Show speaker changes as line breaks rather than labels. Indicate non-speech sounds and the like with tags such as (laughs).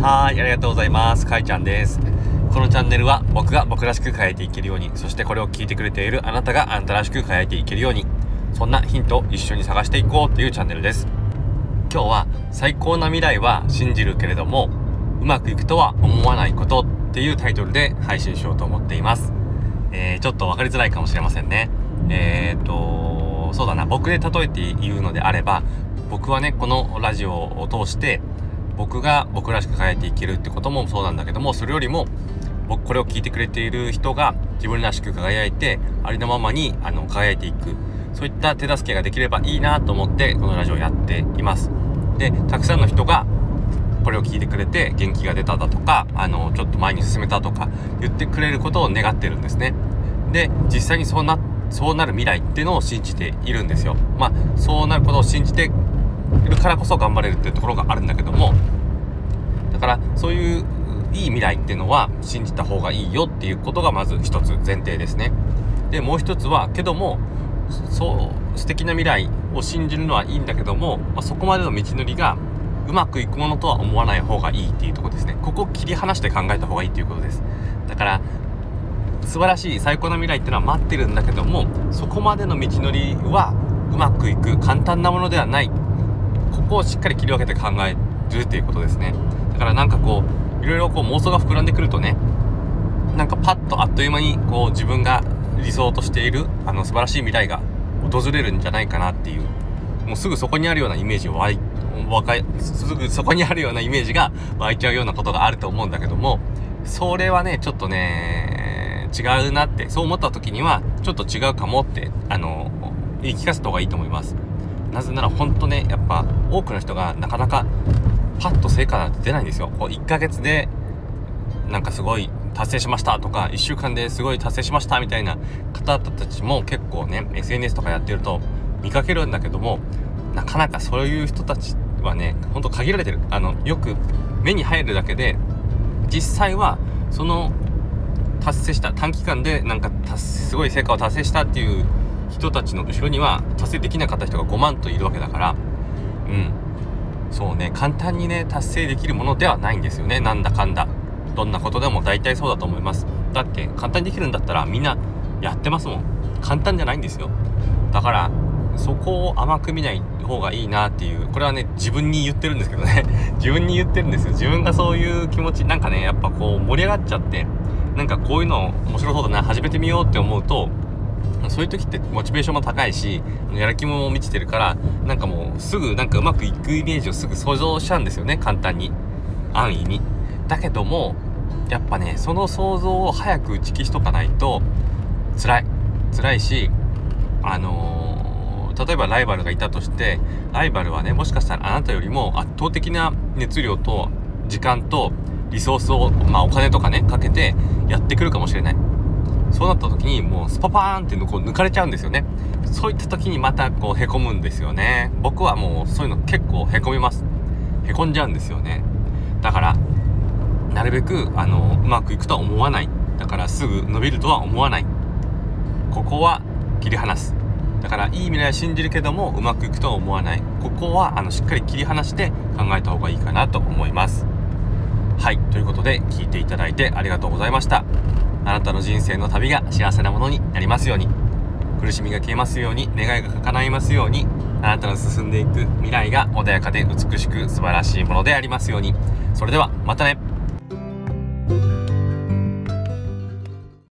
はい、ありがとうございます。かいちゃんです。このチャンネルは僕が僕らしく変えていけるように、そしてこれを聞いてくれているあなたがあなたらしく変えていけるように、そんなヒントを一緒に探していこうというチャンネルです。今日は最高な未来は信じるけれども、うまくいくとは思わないことっていうタイトルで配信しようと思っています。えー、ちょっと分かりづらいかもしれませんね。えーと、そうだな、僕で例えて言うのであれば、僕はね、このラジオを通して、僕が僕らしく変えていけるってこともそうなんだけども、それよりも、僕、これを聞いてくれている人が自分らしく輝いて、ありのままに、あの、輝いていく。そういった手助けができればいいなと思って、このラジオをやっています。で、たくさんの人が、これを聞いてくれて元気が出ただとか、あの、ちょっと前に進めたとか言ってくれることを願ってるんですね。で、実際にそうな、そうなる未来っていうのを信じているんですよ。まあ、そうなることを信じているからこそ頑張れるっていうところがあるんだけども、だからそういういい未来っていうのは信じた方がいいよっていうことがまず一つ前提ですね。で、もう一つは、けども、そう、素敵な未来を信じるのはいいんだけども、まあ、そこまでの道のりがうまくいくものとは思わない方がいいっていうところですね。ここを切り離して考えた方がいいっていうことです。だから、素晴らしい最高な未来っていうのは待ってるんだけども、そこまでの道のりはうまくいく簡単なものではない。ここをしっかり切り分けて考えるっていうことですね。だからなんかこう、いろいろこう妄想が膨らんでくるとね、なんかパッとあっという間にこう自分が理想としているあの素晴らしい未来が訪れるんじゃないかなっていう、もうすぐそこにあるようなイメージを湧いわかすぐそこにあるようなイメージが (laughs) 湧いちゃうようなことがあると思うんだけども、それはね、ちょっとね、違うなって、そう思った時には、ちょっと違うかもって、あの、言い聞かせた方がいいと思います。なぜなら本当ね、やっぱ多くの人がなかなかパッと成果なんて出ないんですよ。こう1ヶ月でなんかすごい達成しましたとか、1週間ですごい達成しましたみたいな方たちも結構ね、SNS とかやってると見かけるんだけども、なかなかそういう人たちはね、ほんと限られてる。あの、よく目に入るだけで、実際はその達成した短期間でなんかすごい成果を達成したっていう人たちの後ろには達成できなかった人が5万といるわけだから。うん。そうね。簡単にね達成できるものではないんですよね。なんだかんだ。どんなことでも。大体そうだと思います。だって簡単にできるんだったらみんなやってますもん。簡単じゃないんですよ。だからそこを甘く見ない方がいいなっていう。これはね自分に言ってるんですけどね。(laughs) 自分に言ってるんですよ。自分がそういう気持ちなんかねやっぱこう盛り上がっちゃってなんかこういうの面白そうだな始めてみようって思うとそういう時ってモチベーションも高いしやる気も満ちてるからなんかもうすぐなんかうまくいくイメージをすぐ想像しちゃうんですよね。簡単に。安易に。だけどもやっぱねその想像を早く打ち消しとかないと辛い。辛いしあのー例えばライバルがいたとしてライバルはねもしかしたらあなたよりも圧倒的な熱量と時間とリソースを、まあ、お金とかねかけてやってくるかもしれない。そうなった時にもうスパパーンってこう抜かれちゃうんですよね。そういった時にまたこうへこむんですよね。僕はもうそういうの結構へこみます。へこんじゃうんですよね。だからなるべくあのうまくいくとは思わない。だからすぐ伸びるとは思わない。ここは切り離す。だからいい未来を信じるけどもうまくいくとは思わない。ここはあのしっかり切り離して考えた方がいいかなと思います。はい。ということで聞いていただいてありがとうございました。あなたの人生の旅が幸せなものになりますように。苦しみが消えますように。願いが叶いますように。あなたの進んでいく未来が穏やかで美しく素晴らしいものでありますように。それではまたね。